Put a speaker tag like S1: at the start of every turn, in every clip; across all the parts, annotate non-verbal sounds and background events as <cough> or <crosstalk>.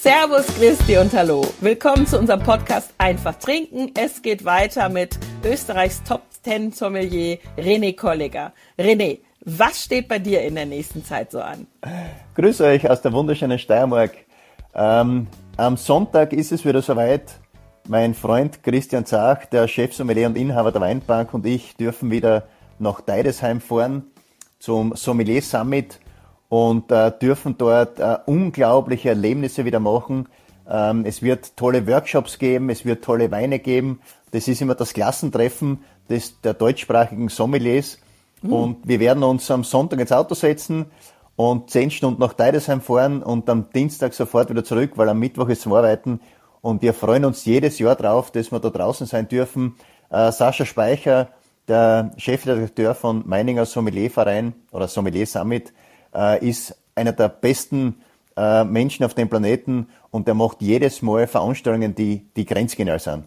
S1: Servus, Christi und Hallo. Willkommen zu unserem Podcast Einfach trinken. Es geht weiter mit Österreichs Top 10 Sommelier René Kolliger. René, was steht bei dir in der nächsten Zeit so an?
S2: Grüß euch aus der wunderschönen Steiermark. Ähm, am Sonntag ist es wieder soweit. Mein Freund Christian Zach, der Chefsommelier und Inhaber der Weinbank und ich dürfen wieder nach Deidesheim fahren zum Sommelier Summit und äh, dürfen dort äh, unglaubliche Erlebnisse wieder machen. Ähm, es wird tolle Workshops geben, es wird tolle Weine geben. Das ist immer das Klassentreffen des, der deutschsprachigen Sommeliers. Mhm. Und wir werden uns am Sonntag ins Auto setzen und zehn Stunden nach Deidesheim fahren und am Dienstag sofort wieder zurück, weil am Mittwoch ist zum Arbeiten. Und wir freuen uns jedes Jahr drauf, dass wir da draußen sein dürfen. Äh, Sascha Speicher, der Chefredakteur von Meininger Sommelierverein oder Sommelier Summit, ist einer der besten äh, Menschen auf dem Planeten und der macht jedes Mal Veranstaltungen, die, die grenzgenial sind.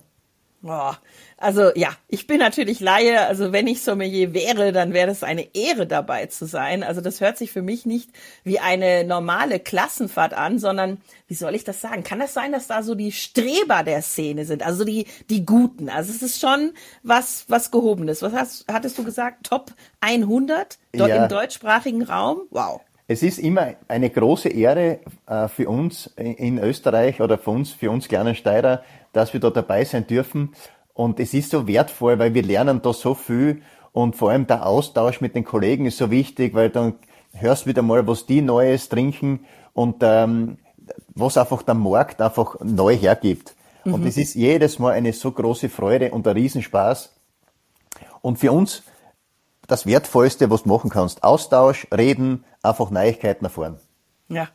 S1: Oh, also ja, ich bin natürlich Laie. Also wenn ich Sommelier wäre, dann wäre es eine Ehre dabei zu sein. Also das hört sich für mich nicht wie eine normale Klassenfahrt an, sondern wie soll ich das sagen? Kann das sein, dass da so die Streber der Szene sind? Also die die Guten. Also es ist schon was was gehobenes. Was hast, hattest du gesagt? Top 100 ja. im deutschsprachigen Raum? Wow.
S2: Es ist immer eine große Ehre äh, für uns in Österreich oder für uns, für uns kleinen Steirer, dass wir da dabei sein dürfen. Und es ist so wertvoll, weil wir lernen da so viel und vor allem der Austausch mit den Kollegen ist so wichtig, weil dann hörst du wieder mal, was die Neues trinken und ähm, was einfach der Markt einfach neu hergibt. Mhm. Und es ist jedes Mal eine so große Freude und ein Riesenspaß. Und für uns das Wertvollste, was du machen kannst. Austausch, reden, einfach Neuigkeiten erfahren.
S1: Ja,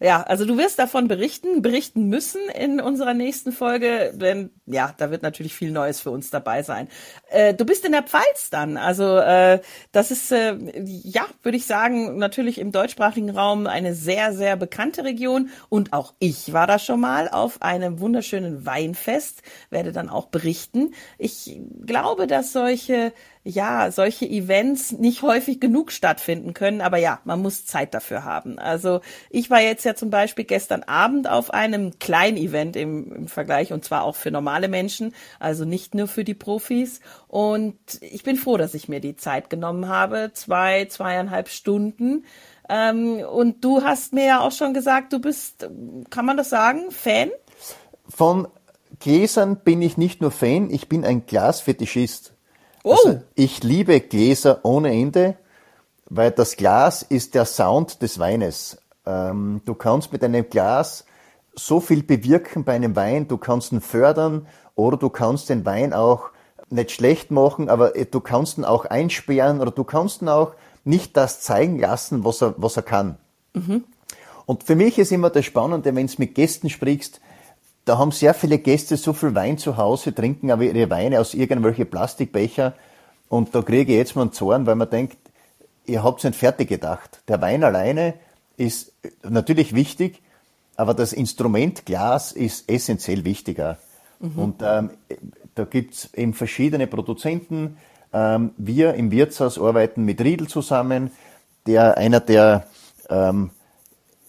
S1: ja, also du wirst davon berichten, berichten müssen in unserer nächsten Folge, denn ja, da wird natürlich viel Neues für uns dabei sein. Äh, du bist in der Pfalz dann, also äh, das ist äh, ja, würde ich sagen, natürlich im deutschsprachigen Raum eine sehr, sehr bekannte Region und auch ich war da schon mal auf einem wunderschönen Weinfest, werde dann auch berichten. Ich glaube, dass solche ja, solche Events nicht häufig genug stattfinden können. Aber ja, man muss Zeit dafür haben. Also ich war jetzt ja zum Beispiel gestern Abend auf einem kleinen Event im, im Vergleich und zwar auch für normale Menschen, also nicht nur für die Profis. Und ich bin froh, dass ich mir die Zeit genommen habe. Zwei, zweieinhalb Stunden. Ähm, und du hast mir ja auch schon gesagt, du bist, kann man das sagen, Fan?
S2: Von Gläsern bin ich nicht nur Fan, ich bin ein Glasfetischist. Oh. Also ich liebe Gläser ohne Ende, weil das Glas ist der Sound des Weines. Ähm, du kannst mit einem Glas so viel bewirken bei einem Wein, du kannst ihn fördern oder du kannst den Wein auch nicht schlecht machen, aber du kannst ihn auch einsperren oder du kannst ihn auch nicht das zeigen lassen, was er, was er kann. Mhm. Und für mich ist immer das Spannende, wenn du mit Gästen sprichst, da haben sehr viele Gäste so viel Wein zu Hause, trinken aber ihre Weine aus irgendwelchen Plastikbecher. Und da kriege ich jetzt mal einen Zorn, weil man denkt, ihr habt es nicht fertig gedacht. Der Wein alleine ist natürlich wichtig, aber das Instrument Glas ist essentiell wichtiger. Mhm. Und ähm, da gibt's eben verschiedene Produzenten. Ähm, wir im Wirtshaus arbeiten mit Riedel zusammen, der einer der ähm,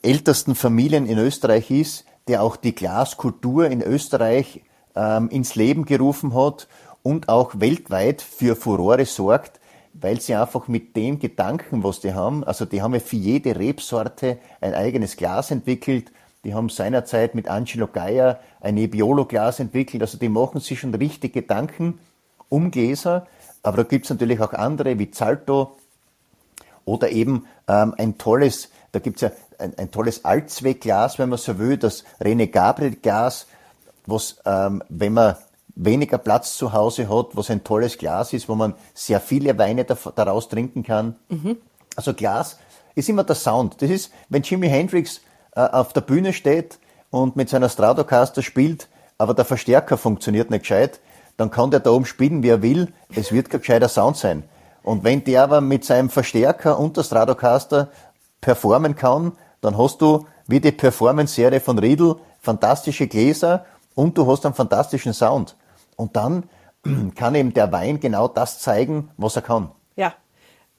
S2: ältesten Familien in Österreich ist, der auch die Glaskultur in Österreich ähm, ins Leben gerufen hat und auch weltweit für Furore sorgt, weil sie einfach mit dem Gedanken, was die haben, also die haben ja für jede Rebsorte ein eigenes Glas entwickelt. Die haben seinerzeit mit Angelo Geier ein Nebbiolo-Glas entwickelt. Also die machen sich schon richtig Gedanken um Gläser. Aber da gibt's natürlich auch andere wie Zalto oder eben ähm, ein tolles, da gibt's ja ein, ein tolles Allzweckglas, wenn man so will, das René Gabriel Glas, was, ähm, wenn man weniger Platz zu Hause hat, was ein tolles Glas ist, wo man sehr viele Weine daraus trinken kann. Mhm. Also Glas ist immer der Sound. Das ist, wenn Jimi Hendrix äh, auf der Bühne steht und mit seiner Stratocaster spielt, aber der Verstärker funktioniert nicht gescheit, dann kann der da oben spielen, wie er will. Es wird kein gescheiter Sound sein. Und wenn der aber mit seinem Verstärker und der Stratocaster performen kann, dann hast du wie die Performance-Serie von Riedel fantastische Gläser und du hast einen fantastischen Sound. Und dann <clears throat> kann eben der Wein genau das zeigen, was er kann.
S1: Ja.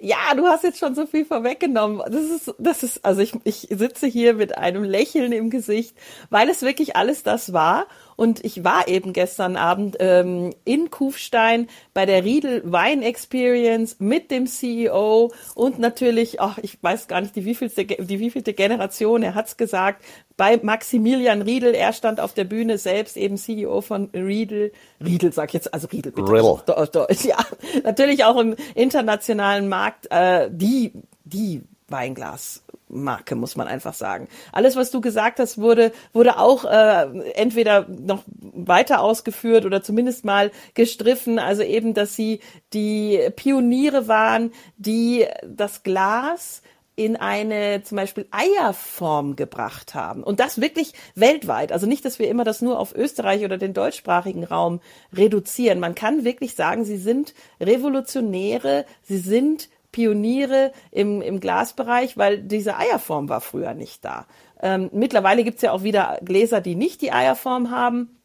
S1: Ja, du hast jetzt schon so viel vorweggenommen. Das ist, das ist, also ich, ich sitze hier mit einem Lächeln im Gesicht, weil es wirklich alles das war. Und ich war eben gestern Abend ähm, in Kufstein bei der Riedel Wine Experience mit dem CEO und natürlich, ach, ich weiß gar nicht, die wievielte, die wievielte Generation, er hat's gesagt, bei Maximilian Riedel, er stand auf der Bühne selbst, eben CEO von Riedel, Riedel sag ich jetzt, also Riedel bitte.
S2: Riddle.
S1: Do, do, <laughs> ja, natürlich auch im internationalen Markt äh, die, die Weinglas Marke, muss man einfach sagen. Alles, was du gesagt hast, wurde, wurde auch äh, entweder noch weiter ausgeführt oder zumindest mal gestriffen. Also eben, dass sie die Pioniere waren, die das Glas in eine zum Beispiel Eierform gebracht haben. Und das wirklich weltweit. Also nicht, dass wir immer das nur auf Österreich oder den deutschsprachigen Raum reduzieren. Man kann wirklich sagen, sie sind Revolutionäre, sie sind Pioniere im, im Glasbereich, weil diese Eierform war früher nicht da. Ähm, mittlerweile gibt's ja auch wieder Gläser, die nicht die Eierform haben.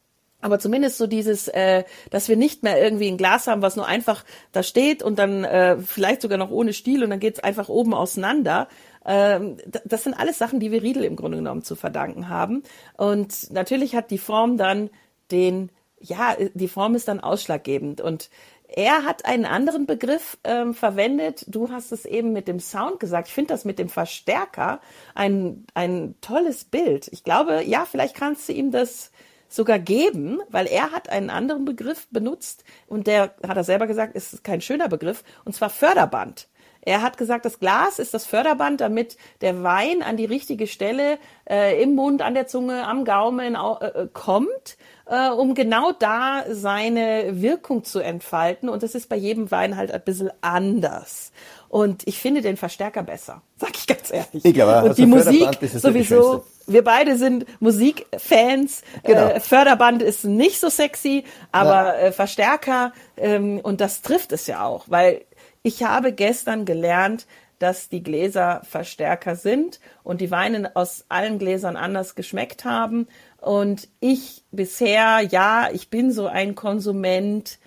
S1: Aber zumindest so dieses, äh, dass wir nicht mehr irgendwie ein Glas haben, was nur einfach da steht und dann äh, vielleicht sogar noch ohne Stiel und dann geht's einfach oben auseinander. Ähm, das sind alles Sachen, die wir Riedel im Grunde genommen zu verdanken haben. Und natürlich hat die Form dann den, ja, die Form ist dann ausschlaggebend. Und er hat einen anderen Begriff ähm, verwendet. Du hast es eben mit dem Sound gesagt. Ich finde das mit dem Verstärker ein, ein tolles Bild. Ich glaube, ja, vielleicht kannst du ihm das sogar geben, weil er hat einen anderen Begriff benutzt und der hat er selber gesagt, ist kein schöner Begriff, und zwar Förderband. Er hat gesagt, das Glas ist das Förderband, damit der Wein an die richtige Stelle äh, im Mund, an der Zunge, am Gaumen äh, äh, kommt, äh, um genau da seine Wirkung zu entfalten. Und das ist bei jedem Wein halt ein bisschen anders. Und ich finde den Verstärker besser, <laughs> sag ich ganz ehrlich.
S2: Ich glaube,
S1: und
S2: also
S1: die Musik sowieso. Wir beide sind Musikfans.
S2: Genau.
S1: Äh, Förderband ist nicht so sexy, aber äh, Verstärker ähm, und das trifft es ja auch, weil ich habe gestern gelernt, dass die Gläser Verstärker sind und die Weine aus allen Gläsern anders geschmeckt haben. Und ich bisher, ja, ich bin so ein Konsument.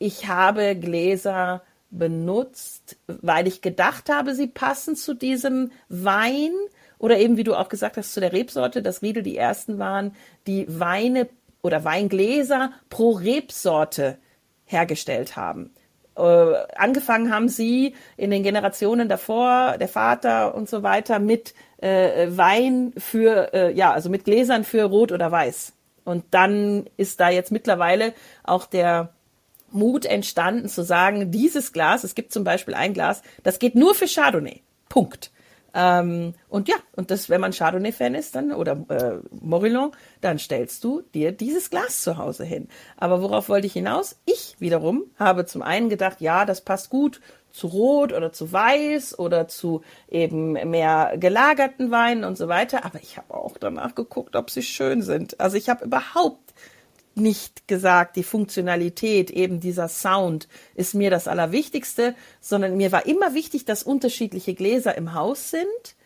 S1: Ich habe Gläser benutzt, weil ich gedacht habe, sie passen zu diesem Wein oder eben, wie du auch gesagt hast, zu der Rebsorte, dass Riedel die ersten waren, die Weine oder Weingläser pro Rebsorte hergestellt haben angefangen haben sie in den Generationen davor, der Vater und so weiter, mit äh, Wein für, äh, ja, also mit Gläsern für Rot oder Weiß. Und dann ist da jetzt mittlerweile auch der Mut entstanden zu sagen, dieses Glas, es gibt zum Beispiel ein Glas, das geht nur für Chardonnay. Punkt. Ähm, und ja, und das, wenn man Chardonnay-Fan ist, dann oder äh, Morillon, dann stellst du dir dieses Glas zu Hause hin. Aber worauf wollte ich hinaus? Ich wiederum habe zum einen gedacht, ja, das passt gut zu Rot oder zu Weiß oder zu eben mehr gelagerten Weinen und so weiter. Aber ich habe auch danach geguckt, ob sie schön sind. Also ich habe überhaupt nicht gesagt, die Funktionalität, eben dieser Sound ist mir das Allerwichtigste, sondern mir war immer wichtig, dass unterschiedliche Gläser im Haus sind.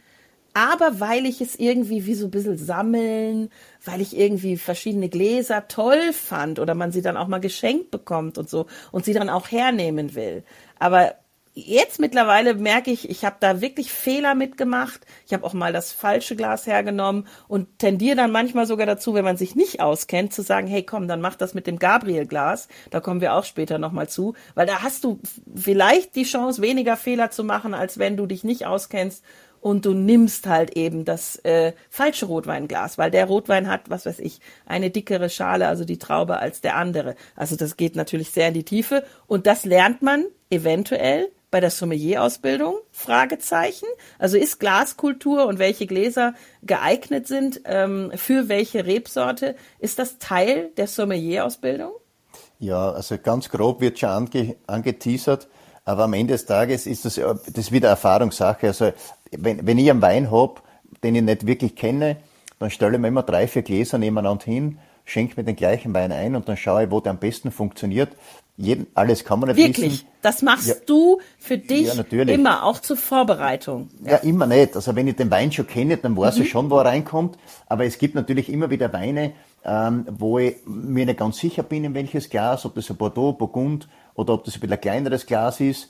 S1: Aber weil ich es irgendwie wie so ein bisschen sammeln, weil ich irgendwie verschiedene Gläser toll fand oder man sie dann auch mal geschenkt bekommt und so und sie dann auch hernehmen will. Aber jetzt mittlerweile merke ich, ich habe da wirklich Fehler mitgemacht. Ich habe auch mal das falsche Glas hergenommen und tendiere dann manchmal sogar dazu, wenn man sich nicht auskennt, zu sagen, hey komm, dann mach das mit dem Gabriel-Glas. Da kommen wir auch später nochmal zu, weil da hast du vielleicht die Chance, weniger Fehler zu machen, als wenn du dich nicht auskennst und du nimmst halt eben das äh, falsche Rotweinglas, weil der Rotwein hat, was weiß ich, eine dickere Schale, also die Traube als der andere. Also das geht natürlich sehr in die Tiefe und das lernt man eventuell bei der Sommelier-Ausbildung? Fragezeichen. Also ist Glaskultur und welche Gläser geeignet sind ähm, für welche Rebsorte, ist das Teil der Sommelier-Ausbildung?
S2: Ja, also ganz grob wird schon ange, angeteasert, aber am Ende des Tages ist das, das wieder Erfahrungssache. Also wenn, wenn ich einen Wein hab, den ich nicht wirklich kenne, dann stelle ich mir immer drei, vier Gläser nebeneinander hin, schenke mir den gleichen Wein ein und dann schaue ich, wo der am besten funktioniert. Jeden, alles kann man nicht
S1: Wirklich?
S2: wissen.
S1: Das machst
S2: Ja.
S1: du für dich
S2: Ja,
S1: immer, auch zur Vorbereitung.
S2: Ja. immer nicht. Also wenn ich den Wein schon kenne, dann weiß
S1: Mhm.
S2: ich schon, wo er reinkommt. Aber es gibt natürlich immer wieder Weine, ähm, wo ich mir nicht ganz sicher bin, in welches Glas, ob das ein Bordeaux, Burgund oder ob das ein bisschen ein kleineres Glas ist.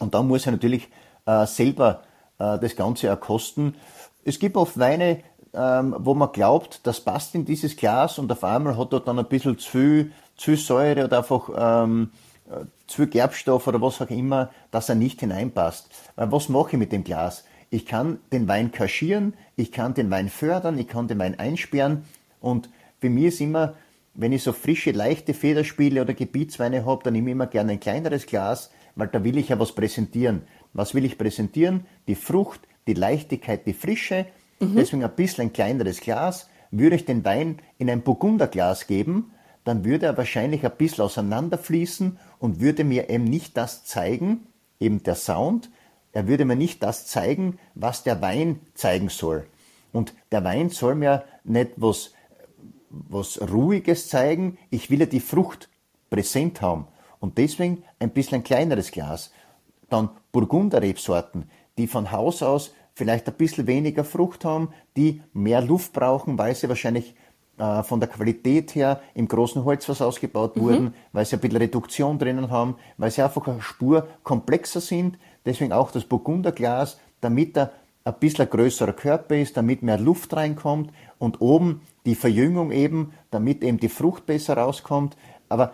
S2: Und da muss er natürlich äh, selber äh, das Ganze erkosten. Es gibt oft Weine, ähm, wo man glaubt, das passt in dieses Glas und auf einmal hat er dann ein bisschen zu viel, zu viel Säure oder einfach ähm, äh, zu viel Gerbstoff oder was auch immer, dass er nicht hineinpasst. Weil was mache ich mit dem Glas? Ich kann den Wein kaschieren, ich kann den Wein fördern, ich kann den Wein einsperren und für mich ist immer, wenn ich so frische, leichte Federspiele oder Gebietsweine habe, dann nehme ich immer gerne ein kleineres Glas, weil da will ich ja was präsentieren. Was will ich präsentieren? Die Frucht, die Leichtigkeit, die Frische. Mhm. Deswegen ein bisschen ein kleineres Glas. Würde ich den Wein in ein Burgunderglas geben, dann würde er wahrscheinlich ein bisschen auseinanderfließen und würde mir eben nicht das zeigen, eben der Sound, er würde mir nicht das zeigen, was der Wein zeigen soll. Und der Wein soll mir nicht was, was Ruhiges zeigen, ich will ja die Frucht präsent haben. Und deswegen ein bisschen ein kleineres Glas. Dann Burgunderrebsorten, die von Haus aus vielleicht ein bisschen weniger Frucht haben, die mehr Luft brauchen, weil sie wahrscheinlich äh, von der Qualität her im großen Holzfass ausgebaut mhm. wurden, weil sie ein bisschen Reduktion drinnen haben, weil sie einfach eine Spur komplexer sind. Deswegen auch das Burgunderglas, damit er ein bisschen ein größerer Körper ist, damit mehr Luft reinkommt und oben die Verjüngung eben, damit eben die Frucht besser rauskommt. Aber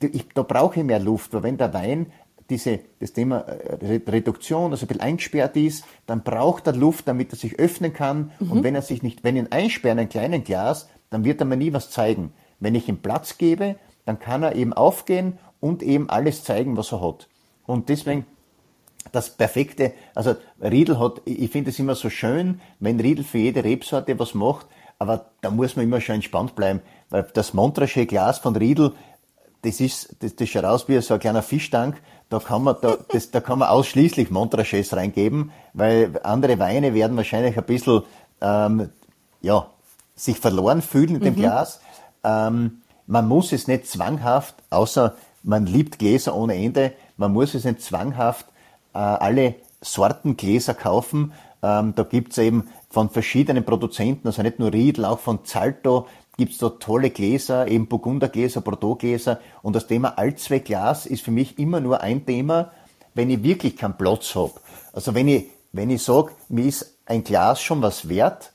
S2: ich, da brauche ich mehr Luft, weil wenn der Wein diese, das Thema äh, Reduktion, also ein bisschen eingesperrt ist, dann braucht er Luft, damit er sich öffnen kann. Mhm. Und wenn er sich nicht, wenn ihn einsperre in ein kleines Glas, dann wird er mir nie was zeigen. Wenn ich ihm Platz gebe, dann kann er eben aufgehen und eben alles zeigen, was er hat. Und deswegen das perfekte, also Riedel hat, ich finde es immer so schön, wenn Riedel für jede Rebsorte was macht, aber da muss man immer schon entspannt bleiben, weil das Montrachet Glas von Riedel, das ist, das, das schaut aus wie so ein kleiner Fischtank. Da kann man, da, das, da kann man ausschließlich Montrachets reingeben, weil andere Weine werden wahrscheinlich ein bisschen, ähm, ja, sich verloren fühlen in dem mhm. Glas. Ähm, man muss es nicht zwanghaft, außer man liebt Gläser ohne Ende, man muss es nicht zwanghaft äh, alle Sorten Gläser kaufen. Ähm, da gibt's eben von verschiedenen Produzenten, also nicht nur Riedel, auch von Zalto, gibt's da tolle Gläser, eben Burgundergläser, Bordeauxgläser. Und das Thema Allzweckglas ist für mich immer nur ein Thema, wenn ich wirklich keinen Platz hab. Also wenn ich, wenn ich sage, mir ist ein Glas schon was wert,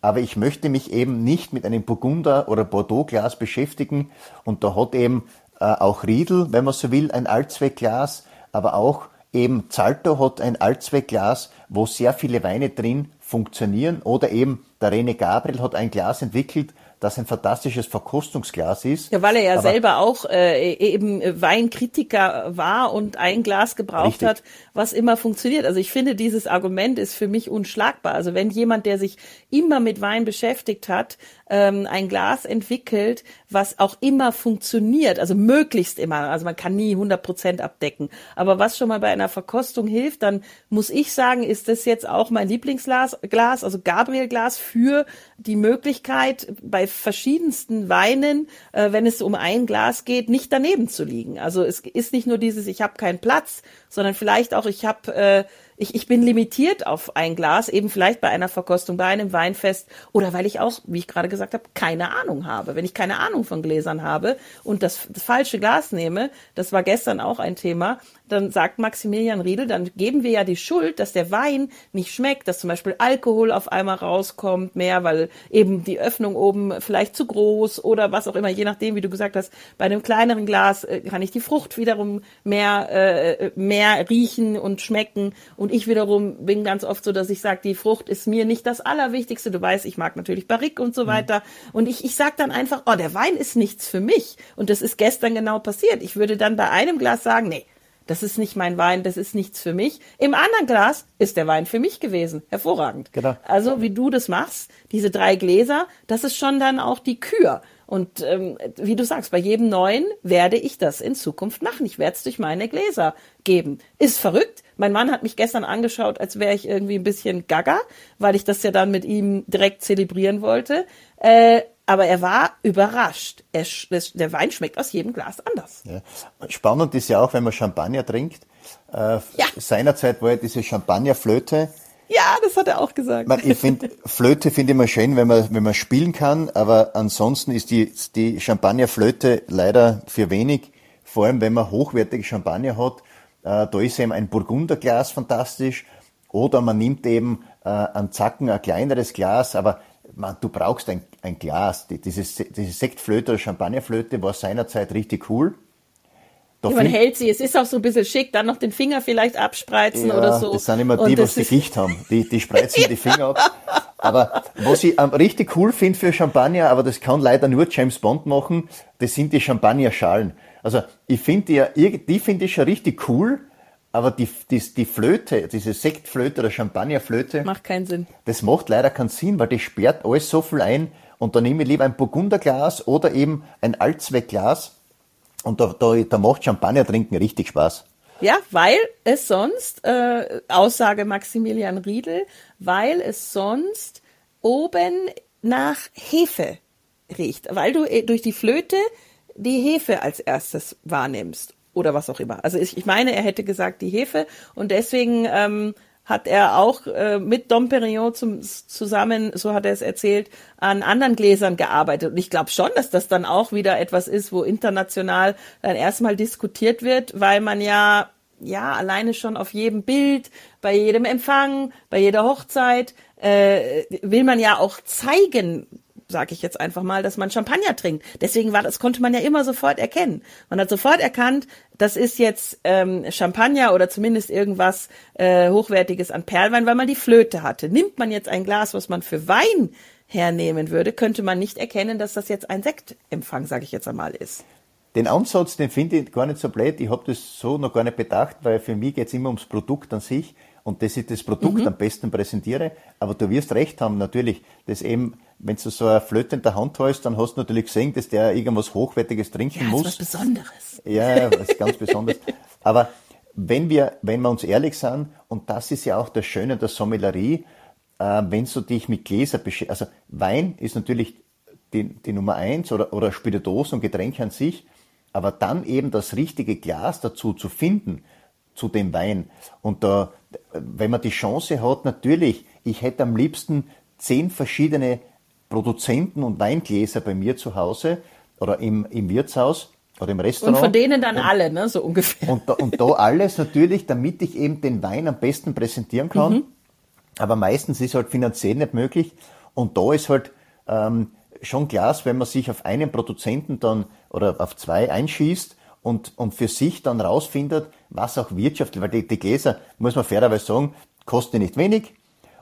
S2: aber ich möchte mich eben nicht mit einem Burgunder- oder Bordeauxglas beschäftigen. Und da hat eben äh, auch Riedel, wenn man so will, ein Allzweckglas, aber auch eben Zalto hat ein Allzweckglas, wo sehr viele Weine drin funktionieren. Oder eben der René Gabriel hat ein Glas entwickelt, das ein fantastisches Verkostungsglas ist.
S1: Ja, weil er ja selber auch äh, eben Weinkritiker war und ein Glas gebraucht richtig. hat, was immer funktioniert. Also ich finde, dieses Argument ist für mich unschlagbar. Also wenn jemand, der sich immer mit Wein beschäftigt hat, ähm, ein Glas entwickelt, was auch immer funktioniert, also möglichst immer, also man kann nie 100 Prozent abdecken, aber was schon mal bei einer Verkostung hilft, dann muss ich sagen, ist das jetzt auch mein Lieblingsglas, Glas, also Gabriel Glas für die Möglichkeit, bei verschiedensten Weinen, äh, wenn es um ein Glas geht, nicht daneben zu liegen. Also es ist nicht nur dieses, ich habe keinen Platz, sondern vielleicht auch, ich habe äh, ich, ich bin limitiert auf ein Glas, eben vielleicht bei einer Verkostung, bei einem Weinfest oder weil ich auch, wie ich gerade gesagt habe, keine Ahnung habe. Wenn ich keine Ahnung von Gläsern habe und das, das falsche Glas nehme, das war gestern auch ein Thema, dann sagt Maximilian Riedel, dann geben wir ja die Schuld, dass der Wein nicht schmeckt, dass zum Beispiel Alkohol auf einmal rauskommt, mehr, weil eben die Öffnung oben vielleicht zu groß oder was auch immer, je nachdem, wie du gesagt hast, bei einem kleineren Glas äh, kann ich die Frucht wiederum mehr, äh, mehr riechen und schmecken. Und ich wiederum bin ganz oft so, dass ich sage, die Frucht ist mir nicht das Allerwichtigste. Du weißt, ich mag natürlich Barrique und so mhm. weiter. Und ich, ich sage dann einfach, oh, der Wein ist nichts für mich. Und das ist gestern genau passiert. Ich würde dann bei einem Glas sagen, nee, das ist nicht mein Wein, das ist nichts für mich. Im anderen Glas ist der Wein für mich gewesen. Hervorragend. Genau. Also wie du das machst, diese drei Gläser, das ist schon dann auch die Kür. Und ähm, wie du sagst, bei jedem neuen werde ich das in Zukunft machen. Ich werde es durch meine Gläser geben. Ist verrückt. Mein Mann hat mich gestern angeschaut, als wäre ich irgendwie ein bisschen gaga, weil ich das ja dann mit ihm direkt zelebrieren wollte. Äh, aber er war überrascht. Er, der Wein schmeckt aus jedem Glas anders.
S2: Ja. Spannend ist ja auch, wenn man Champagner trinkt. Äh, ja. Seinerzeit war ja diese Champagnerflöte.
S1: Ja, das hat er auch gesagt.
S2: Ich finde, Flöte finde ich immer schön, wenn man, wenn man spielen kann, aber ansonsten ist die, die Champagnerflöte leider für wenig. Vor allem, wenn man hochwertige Champagner hat, da ist eben ein Burgunderglas fantastisch. Oder man nimmt eben äh, einen Zacken ein kleineres Glas, aber man, du brauchst ein, ein Glas. Die, diese, diese Sektflöte oder Champagnerflöte war seinerzeit richtig cool.
S1: Da man hält sie, es ist auch so ein bisschen schick, dann noch den Finger vielleicht abspreizen
S2: ja,
S1: oder so.
S2: Das sind immer die, was die Gicht haben. Die, die spreizen <laughs> die Finger ab. Aber was ich ähm, richtig cool finde für Champagner, aber das kann leider nur James Bond machen, das sind die Champagner-Schalen. Also ich finde die, die finde ich schon richtig cool, aber die, die, die Flöte, diese Sektflöte oder Champagnerflöte.
S1: Macht keinen Sinn.
S2: Das macht leider keinen Sinn, weil die sperrt alles so viel ein und da nehme ich lieber ein Burgunderglas oder eben ein Allzweckglas und da, da, da macht Champagner trinken richtig Spaß.
S1: Ja, weil es sonst, äh, Aussage Maximilian Riedel, weil es sonst oben nach Hefe riecht, weil du äh, durch die Flöte die Hefe als erstes wahrnimmst oder was auch immer. Also ich, ich meine, er hätte gesagt die Hefe und deswegen ähm, hat er auch äh, mit Dom Perignon zum, zusammen, so hat er es erzählt, an anderen Gläsern gearbeitet. Und ich glaube schon, dass das dann auch wieder etwas ist, wo international dann erstmal diskutiert wird, weil man ja ja alleine schon auf jedem Bild, bei jedem Empfang, bei jeder Hochzeit äh, will man ja auch zeigen, sage ich jetzt einfach mal, dass man Champagner trinkt. Deswegen war das konnte man ja immer sofort erkennen. Man hat sofort erkannt, das ist jetzt ähm, Champagner oder zumindest irgendwas äh, hochwertiges an Perlwein, weil man die Flöte hatte. Nimmt man jetzt ein Glas, was man für Wein hernehmen würde, könnte man nicht erkennen, dass das jetzt ein Sektempfang, sage ich jetzt einmal, ist.
S2: Den Ansatz, den finde ich gar nicht so blöd. Ich habe das so noch gar nicht bedacht, weil für mich geht es immer ums Produkt an sich und dass ich das Produkt mhm. am besten präsentiere. Aber du wirst recht haben, natürlich, dass eben, wenn du so eine Flöte in der Hand hast, dann hast du natürlich gesehen, dass der irgendwas Hochwertiges trinken ja, muss.
S1: Das ist was Besonderes.
S2: Ja, was ganz Besonderes. <laughs> Aber wenn wir, wenn wir uns ehrlich sind, und das ist ja auch das Schöne der Sommelerie, äh, wenn du dich mit Gläser beschäftigst, also Wein ist natürlich die, die Nummer eins oder, oder Spirituosen und Getränke an sich, aber dann eben das richtige Glas dazu zu finden, zu dem Wein. Und da, wenn man die Chance hat, natürlich, ich hätte am liebsten zehn verschiedene Produzenten und Weingläser bei mir zu Hause oder im, im Wirtshaus oder im Restaurant.
S1: Und von denen dann und, alle, ne, so ungefähr.
S2: Und da, und da alles natürlich, damit ich eben den Wein am besten präsentieren kann. Mhm. Aber meistens ist halt finanziell nicht möglich. Und da ist halt ähm, schon klar, wenn man sich auf einen Produzenten dann oder auf zwei einschießt und, und für sich dann rausfindet, was auch wirtschaftlich, weil die, die Gläser, muss man fairerweise sagen, kosten nicht wenig.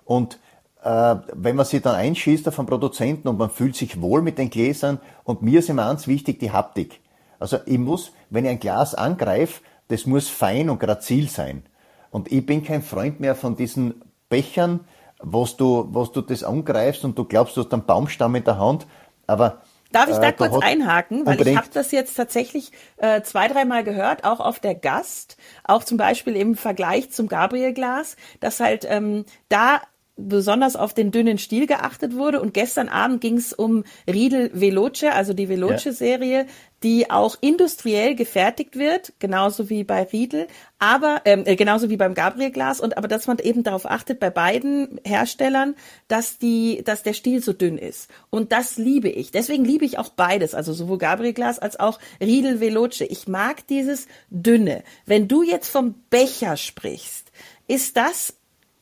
S2: Und äh, wenn man sie dann einschießt einen Produzenten und man fühlt sich wohl mit den Gläsern, und mir ist immer ganz wichtig die Haptik. Also ich muss, wenn ich ein Glas angreife, das muss fein und grazil sein. Und ich bin kein Freund mehr von diesen Bechern, was du, was du das angreifst und du glaubst, du hast einen Baumstamm in der Hand, aber
S1: Darf ich da äh, kurz einhaken? Weil unbedingt. ich habe das jetzt tatsächlich äh, zwei, dreimal gehört, auch auf der Gast, auch zum Beispiel im Vergleich zum Gabriel-Glas, dass halt ähm, da besonders auf den dünnen Stiel geachtet wurde. Und gestern Abend ging es um Riedel Veloce, also die Veloce-Serie, die auch industriell gefertigt wird, genauso wie bei Riedel, aber ähm, äh, genauso wie beim Gabriel Glas und aber dass man eben darauf achtet bei beiden Herstellern, dass die, dass der Stiel so dünn ist und das liebe ich. Deswegen liebe ich auch beides, also sowohl Gabriel Glas als auch Riedel Veloce. Ich mag dieses dünne. Wenn du jetzt vom Becher sprichst, ist das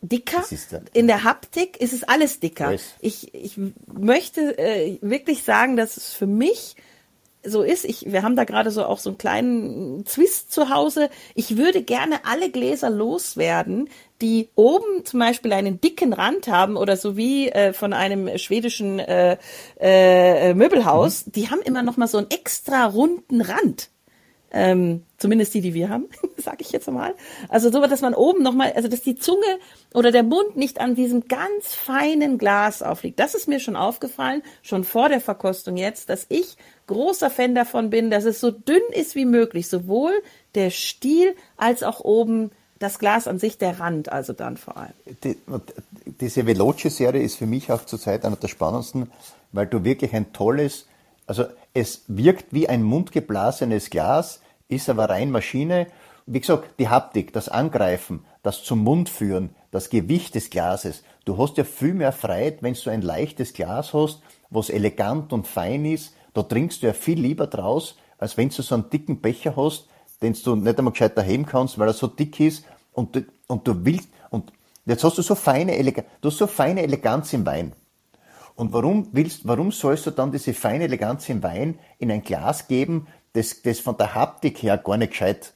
S1: dicker. In der Haptik ist es alles dicker. Ich, ich möchte äh, wirklich sagen, dass es für mich so ist. Ich, wir haben da gerade so auch so einen kleinen Zwist zu Hause. Ich würde gerne alle Gläser loswerden, die oben zum Beispiel einen dicken Rand haben oder so wie äh, von einem schwedischen äh, äh, Möbelhaus. Mhm. Die haben immer noch mal so einen extra runden Rand. Ähm, zumindest die, die wir haben, <laughs> sage ich jetzt mal. Also so, dass man oben nochmal, also dass die Zunge oder der Mund nicht an diesem ganz feinen Glas aufliegt. Das ist mir schon aufgefallen, schon vor der Verkostung jetzt, dass ich großer Fan davon bin, dass es so dünn ist wie möglich, sowohl der Stiel als auch oben das Glas an sich, der Rand, also dann vor allem.
S2: Die, diese Veloce-Serie ist für mich auch zurzeit einer der spannendsten, weil du wirklich ein tolles, also es wirkt wie ein mundgeblasenes Glas, ist aber rein Maschine. Wie gesagt, die Haptik, das Angreifen, das zum Mund führen, das Gewicht des Glases. Du hast ja viel mehr Freiheit, wenn du ein leichtes Glas hast, was elegant und fein ist. Da trinkst du ja viel lieber draus, als wenn du so einen dicken Becher hast, den du nicht einmal gescheit daheim kannst, weil er so dick ist und du, und du willst, und jetzt hast du so feine Eleganz, du hast so feine Eleganz im Wein. Und warum willst, warum sollst du dann diese feine Eleganz im Wein in ein Glas geben, das, das von der Haptik her gar nicht gescheit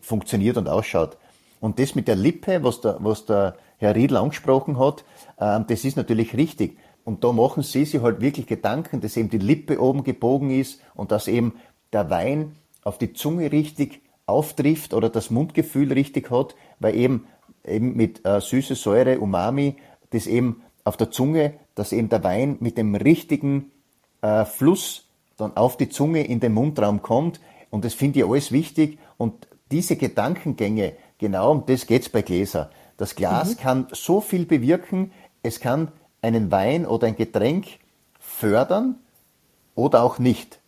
S2: funktioniert und ausschaut? Und das mit der Lippe, was der, was der Herr Riedl angesprochen hat, ähm, das ist natürlich richtig. Und da machen sie sich halt wirklich Gedanken, dass eben die Lippe oben gebogen ist und dass eben der Wein auf die Zunge richtig auftrifft oder das Mundgefühl richtig hat, weil eben, eben mit äh, süße Säure, Umami, das eben auf der Zunge, dass eben der Wein mit dem richtigen äh, Fluss dann auf die Zunge in den Mundraum kommt. Und das finde ich alles wichtig. Und diese Gedankengänge, genau um das geht's bei Gläser. Das Glas mhm. kann so viel bewirken. Es kann einen Wein oder ein Getränk fördern oder auch nicht.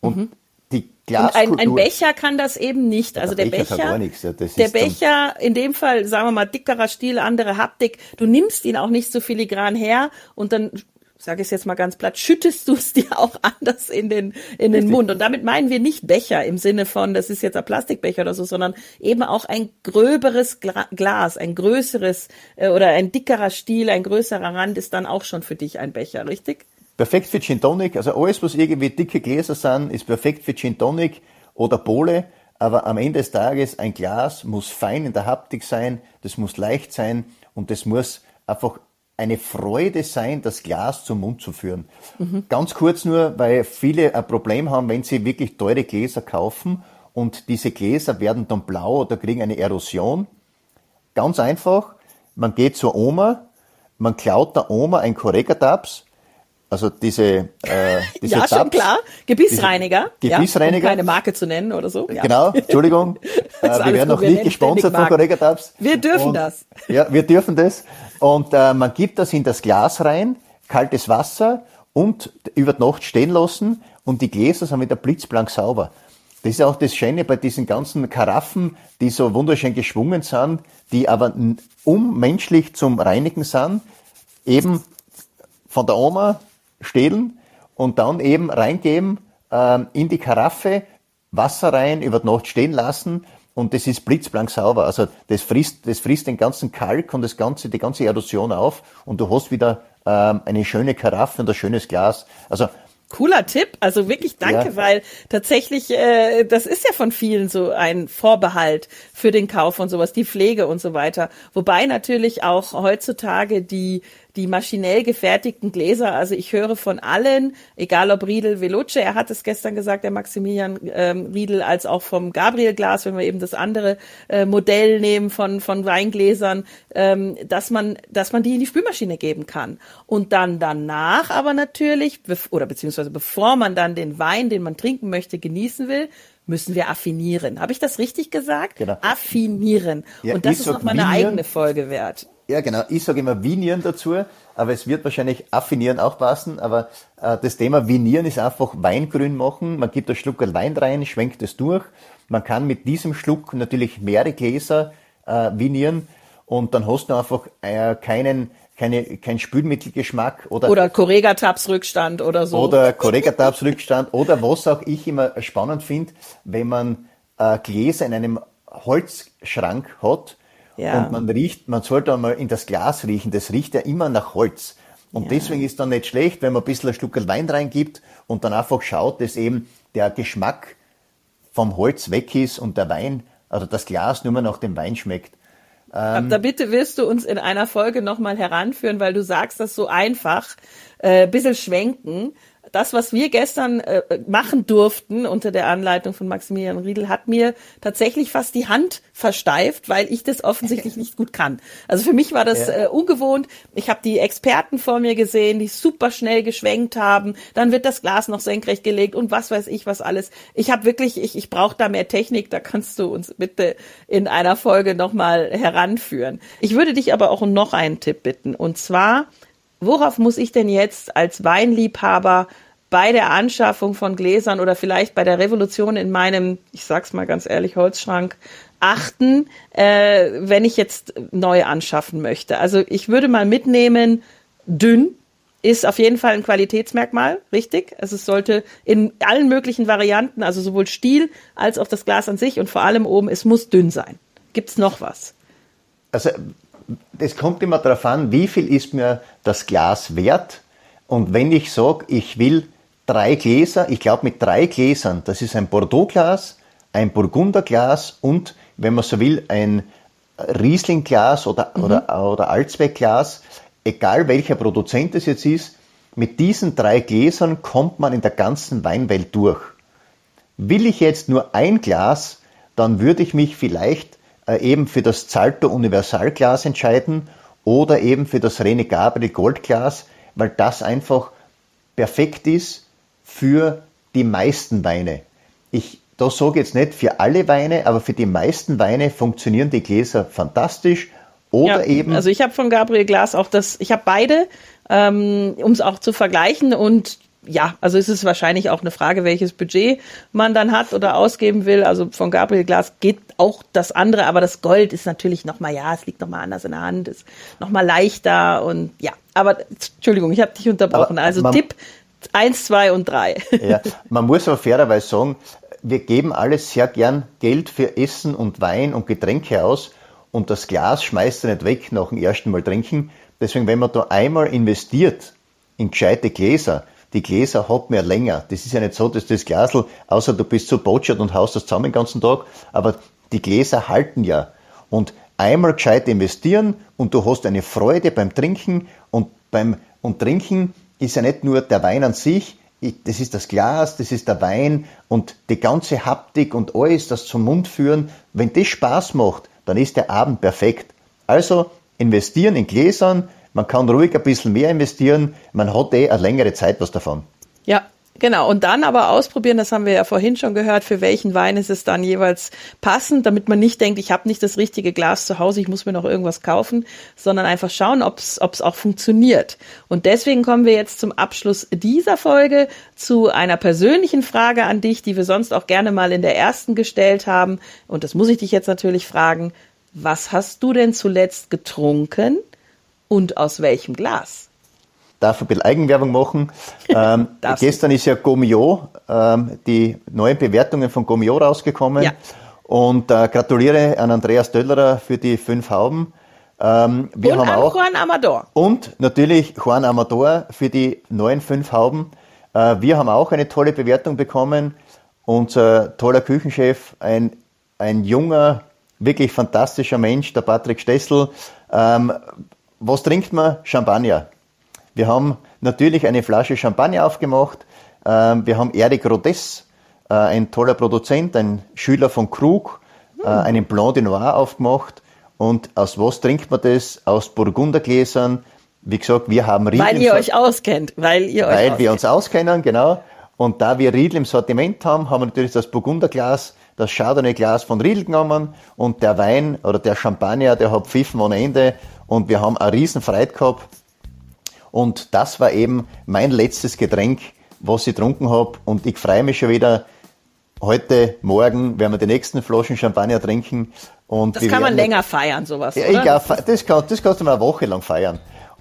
S2: Und mhm. die Glaskultur...
S1: Und ein, ein, Becher kann das eben nicht. Also der, der Becher, Becher nichts, ja, der Becher, in dem Fall, sagen wir mal, dickerer Stil, andere Haptik, du nimmst ihn auch nicht so filigran her und dann sage ich jetzt mal ganz platt, schüttest du es <laughs> dir auch anders in den, in den Mund. Und damit meinen wir nicht Becher im Sinne von, das ist jetzt ein Plastikbecher oder so, sondern eben auch ein gröberes Glas, ein größeres äh, oder ein dickerer Stiel, ein größerer Rand ist dann auch schon für dich ein Becher, richtig?
S2: Perfekt für Gin Tonic. Also alles, was irgendwie dicke Gläser sind, ist perfekt für Gin Tonic oder Bowle. Aber am Ende des Tages, ein Glas muss fein in der Haptik sein, das muss leicht sein und das muss einfach eine Freude sein, das Glas zum Mund zu führen. Mhm. Ganz kurz nur, weil viele ein Problem haben, wenn sie wirklich teure Gläser kaufen und diese Gläser werden dann blau oder kriegen eine Erosion. Ganz einfach, man geht zur Oma, man klaut der Oma ein Correga-Tabs, also diese,
S1: äh, diese ja, Tabs, schon klar. Gebissreiniger.
S2: Diese Gebissreiniger.
S1: Ja, um keine Marke zu nennen oder so.
S2: Ja. Genau, Entschuldigung. <laughs> äh, wir werden noch nicht gesponsert von Correga Tabs.
S1: Wir dürfen und, das. <laughs>
S2: Ja, wir dürfen das. Und äh, man gibt das in das Glas rein, kaltes Wasser und über die Nacht stehen lassen und die Gläser sind wieder blitzblank sauber. Das ist auch das Schöne bei diesen ganzen Karaffen, die so wunderschön geschwungen sind, die aber unmenschlich zum Reinigen sind, eben von der Oma stehlen und dann eben reingeben ähm, in die Karaffe, Wasser rein, über die Nacht stehen lassen und das ist blitzblank sauber. Also das frisst, das frisst den ganzen Kalk und das ganze, die ganze Erosion auf und du hast wieder ähm, eine schöne Karaffe und ein schönes Glas. Also
S1: Cooler Tipp, also wirklich danke, ja. weil tatsächlich, äh, das ist ja von vielen so ein Vorbehalt für den Kauf und sowas, die Pflege und so weiter. Wobei natürlich auch heutzutage die die maschinell gefertigten Gläser, also ich höre von allen, egal ob Riedel, Veloce, er hat es gestern gesagt, der Maximilian ähm, Riedel, als auch vom Gabriel Glas, wenn wir eben das andere äh, Modell nehmen von, von Weingläsern, ähm, dass man, dass man die in die Spülmaschine geben kann. Und dann danach aber natürlich, oder beziehungsweise bevor man dann den Wein, den man trinken möchte, genießen will, müssen wir affinieren. Habe ich das richtig gesagt?
S2: Genau.
S1: Affinieren. Ja, Und das ist nochmal eine eigene Folge wert.
S2: Ja, genau. Ich sage immer Vinieren dazu, aber es wird wahrscheinlich Affinieren auch passen. Aber äh, das Thema Vinieren ist einfach Weingrün machen. Man gibt einen Schluck Wein rein, schwenkt es durch. Man kann mit diesem Schluck natürlich mehrere Gläser äh, vinieren und dann hast du einfach äh, keinen keine, kein Spülmittelgeschmack oder
S1: oder Correga-Tabs Rückstand oder so
S2: oder Correga-Tabs Rückstand oder was auch ich immer spannend finde, wenn man äh, Gläser in einem Holzschrank hat ja. Und man riecht, man sollte einmal in das Glas riechen, das riecht ja immer nach Holz. Und ja. deswegen ist dann nicht schlecht, wenn man ein bisschen ein Stück Wein reingibt und dann einfach schaut, dass eben der Geschmack vom Holz weg ist und der Wein, also das Glas nur mehr nach dem Wein schmeckt.
S1: Ähm, da bitte wirst du uns in einer Folge nochmal heranführen, weil du sagst das so einfach, äh, bisschen schwenken das, was wir gestern äh, machen durften unter der Anleitung von Maximilian Riedel, hat mir tatsächlich fast die Hand versteift, weil ich das offensichtlich <laughs> nicht gut kann. Also für mich war das ja. äh, ungewohnt. Ich habe die Experten vor mir gesehen, die super schnell geschwenkt haben. Dann wird das Glas noch senkrecht gelegt und was weiß ich was alles. Ich habe wirklich, ich, ich brauche da mehr Technik. Da kannst du uns bitte in einer Folge nochmal heranführen. Ich würde dich aber auch um noch einen Tipp bitten. Und zwar worauf muss ich denn jetzt als Weinliebhaber bei der Anschaffung von Gläsern oder vielleicht bei der Revolution in meinem, ich sag's mal ganz ehrlich, Holzschrank achten, äh, wenn ich jetzt neu anschaffen möchte? Also ich würde mal mitnehmen, dünn, ist auf jeden Fall ein Qualitätsmerkmal, richtig? Also es sollte in allen möglichen Varianten, also sowohl Stiel als auch das Glas an sich und vor allem oben, es muss dünn sein. Gibt's noch was?
S2: Also es kommt immer darauf an, wie viel ist mir das Glas wert. Und wenn ich sage, ich will drei Gläser, ich glaube mit drei Gläsern, das ist ein Bordeaux-Glas, ein Burgunderglas und, wenn man so will, ein Riesling-Glas oder, mhm. oder, oder Allzweckglas, egal welcher Produzent es jetzt ist, mit diesen drei Gläsern kommt man in der ganzen Weinwelt durch. Will ich jetzt nur ein Glas, dann würde ich mich vielleicht äh, eben für das Zalto Universalglas entscheiden oder eben für das Rene Gabriel Goldglas, weil das einfach perfekt ist für die meisten Weine. Ich da sage jetzt nicht für alle Weine, aber für die meisten Weine funktionieren die Gläser fantastisch. Oder ja, eben.
S1: Also ich habe von Gabriel Glas auch das, ich habe beide, ähm, um es auch zu vergleichen und ja, also es ist wahrscheinlich auch eine Frage, welches Budget man dann hat oder ausgeben will. Also von Gabriel Glas geht auch das andere, aber das Gold ist natürlich nochmal, ja, es liegt nochmal anders in der Hand, ist nochmal leichter und ja. Aber Entschuldigung, ich habe dich unterbrochen. Aber also Tipp eins, zwei und drei.
S2: Ja, man muss aber fairerweise sagen, wir geben alles sehr gern Geld für Essen und Wein und Getränke aus und das Glas schmeißt er nicht weg nach dem ersten Mal trinken. Deswegen, wenn man da einmal investiert in gescheite Gläser, die Gläser hat man ja länger. Das ist ja nicht so, dass das Glasl, außer du bist so botschert und haust das zusammen den ganzen Tag, aber die Gläser halten ja. Und einmal gescheit investieren und du hast eine Freude beim Trinken und beim und Trinken ist ja nicht nur der Wein an sich, das ist das Glas, das ist der Wein und die ganze Haptik und alles, das zum Mund führen. Wenn das Spaß macht, dann ist der Abend perfekt. Also investieren in Gläsern, man kann ruhig ein bisschen mehr investieren, man hat eh eine längere Zeit was davon.
S1: Ja, Genau, und dann aber ausprobieren, das haben wir ja vorhin schon gehört, für welchen Wein ist es dann jeweils passend, damit man nicht denkt, ich habe nicht das richtige Glas zu Hause, ich muss mir noch irgendwas kaufen, sondern einfach schauen, ob es auch funktioniert. Und deswegen kommen wir jetzt zum Abschluss dieser Folge zu einer persönlichen Frage an dich, die wir sonst auch gerne mal in der ersten gestellt haben. Und das muss ich dich jetzt natürlich fragen, was hast du denn zuletzt getrunken und aus welchem Glas?
S2: Darf ein bisschen Eigenwerbung machen. <laughs> Ähm, gestern ist ja Gomio, ähm, die neuen Bewertungen von Gomio rausgekommen. Ja. Und äh, gratuliere an Andreas Döllerer für die fünf Hauben.
S1: Ähm, wir und haben an auch, Juan Amador.
S2: Und natürlich Juan Amador für die neuen fünf Hauben. Äh, wir haben auch eine tolle Bewertung bekommen. Unser toller Küchenchef, ein, ein junger, wirklich fantastischer Mensch, der Patrick Stessel. Ähm, was trinkt man? Champagner. Wir haben natürlich eine Flasche Champagner aufgemacht. Ähm, wir haben Eric Rodes, äh, ein toller Produzent, ein Schüler von Krug, äh, hm. einen Blanc de Noir aufgemacht. Und aus was trinkt man das? Aus Burgundergläsern. Wie gesagt, wir haben
S1: Riedel. Weil ihr euch auskennt. Weil ihr
S2: euch Weil auskennt. wir uns auskennen, genau. Und da wir Riedel im Sortiment haben, haben wir natürlich das Burgunderglas, das Chardonnay-Glas von Riedel genommen und der Wein oder der Champagner, der hat pfiffen ohne Ende und wir haben eine riesen Freude gehabt und das war eben mein letztes Getränk, was ich getrunken habe. Und ich freue mich schon wieder. Heute, morgen werden wir die nächsten Flaschen Champagner trinken. Und
S1: das kann man länger feiern, sowas.
S2: Ja? Ich, das, kann, das kannst du mal eine Woche lang feiern.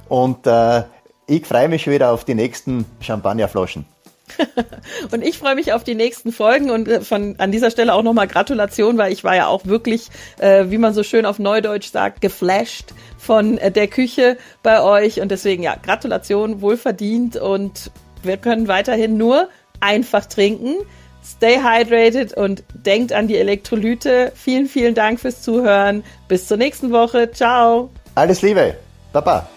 S2: Und äh, ich freue mich schon wieder auf die nächsten Champagnerflaschen. <laughs>
S1: und ich freue mich auf die nächsten Folgen und äh, von an dieser Stelle auch nochmal Gratulation, weil ich war ja auch wirklich, äh, wie man so schön auf Neudeutsch sagt, geflasht von äh, der Küche bei euch und deswegen ja, Gratulation, wohlverdient und wir können weiterhin nur einfach trinken. Stay hydrated und denkt an die Elektrolyte. Vielen, vielen Dank fürs Zuhören. Bis zur nächsten Woche. Ciao.
S2: Alles Liebe. Baba.